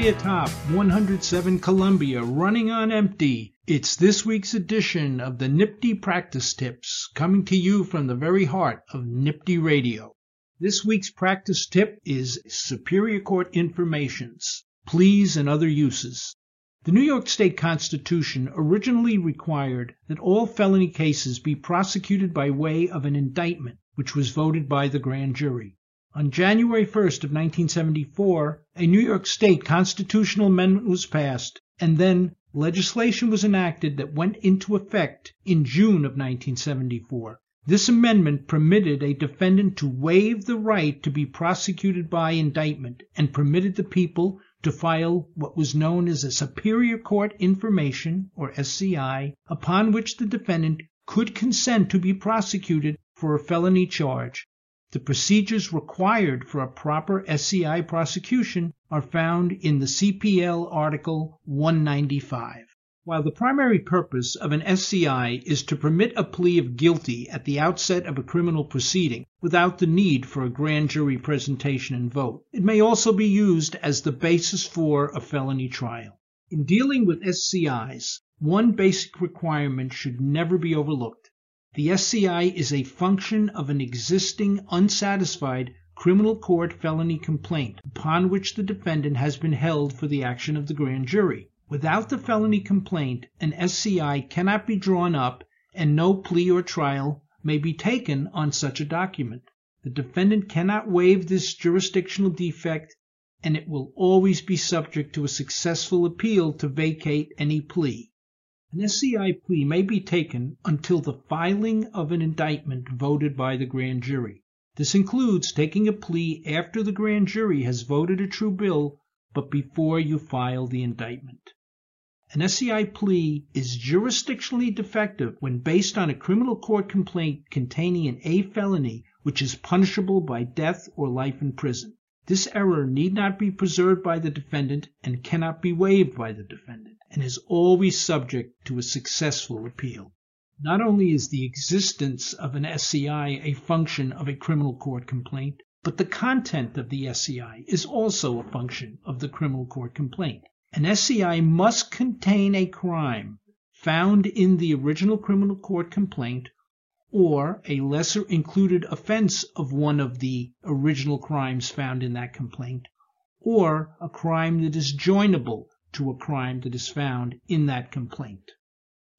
high atop 107 Columbia running on empty. It's this week's edition of the Nifty Practice Tips coming to you from the very heart of Nifty Radio. This week's practice tip is Superior Court Informations, Pleas and Other Uses. The New York State Constitution originally required that all felony cases be prosecuted by way of an indictment, which was voted by the grand jury. On January 1st of 1974, a New York State constitutional amendment was passed, and then legislation was enacted that went into effect in June of 1974. This amendment permitted a defendant to waive the right to be prosecuted by indictment and permitted the people to file what was known as a Superior Court Information, or SCI, upon which the defendant could consent to be prosecuted for a felony charge the procedures required for a proper SCI prosecution are found in the CPL Article 195. While the primary purpose of an SCI is to permit a plea of guilty at the outset of a criminal proceeding without the need for a grand jury presentation and vote, it may also be used as the basis for a felony trial. In dealing with SCIs, one basic requirement should never be overlooked. The SCI is a function of an existing unsatisfied criminal court felony complaint upon which the defendant has been held for the action of the grand jury. Without the felony complaint, an SCI cannot be drawn up and no plea or trial may be taken on such a document. The defendant cannot waive this jurisdictional defect and it will always be subject to a successful appeal to vacate any plea. An SCI plea may be taken until the filing of an indictment voted by the grand jury. This includes taking a plea after the grand jury has voted a true bill, but before you file the indictment. An SCI plea is jurisdictionally defective when based on a criminal court complaint containing an A felony which is punishable by death or life in prison. This error need not be preserved by the defendant and cannot be waived by the defendant and is always subject to a successful appeal. Not only is the existence of an SCI a function of a criminal court complaint, but the content of the SCI is also a function of the criminal court complaint. An SCI must contain a crime found in the original criminal court complaint or a lesser included offense of one of the original crimes found in that complaint, or a crime that is joinable to a crime that is found in that complaint.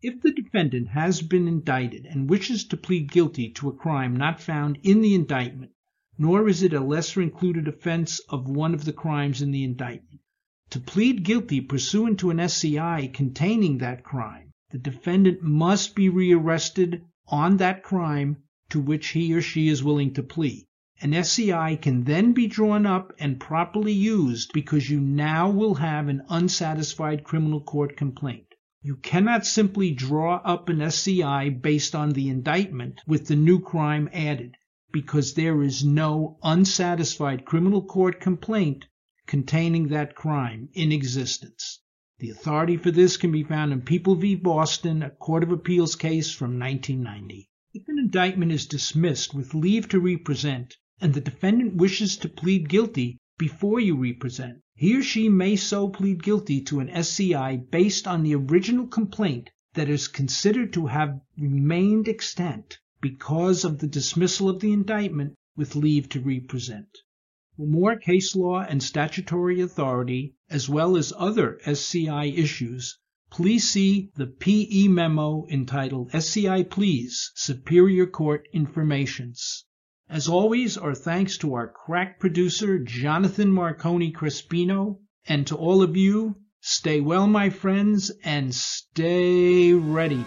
If the defendant has been indicted and wishes to plead guilty to a crime not found in the indictment, nor is it a lesser included offense of one of the crimes in the indictment, to plead guilty pursuant to an SCI containing that crime, the defendant must be rearrested on that crime to which he or she is willing to plead. An SCI can then be drawn up and properly used because you now will have an unsatisfied criminal court complaint. You cannot simply draw up an SCI based on the indictment with the new crime added because there is no unsatisfied criminal court complaint containing that crime in existence. The authority for this can be found in People v. Boston, a Court of Appeals case from 1990. If an indictment is dismissed with leave to represent, and the defendant wishes to plead guilty before you represent, he or she may so plead guilty to an SCI based on the original complaint that is considered to have remained extant because of the dismissal of the indictment with leave to represent. For more case law and statutory authority, as well as other SCI issues, please see the PE memo entitled SCI Pleas Superior Court Informations. As always, our thanks to our crack producer, Jonathan Marconi Crespino, and to all of you, stay well, my friends, and stay ready.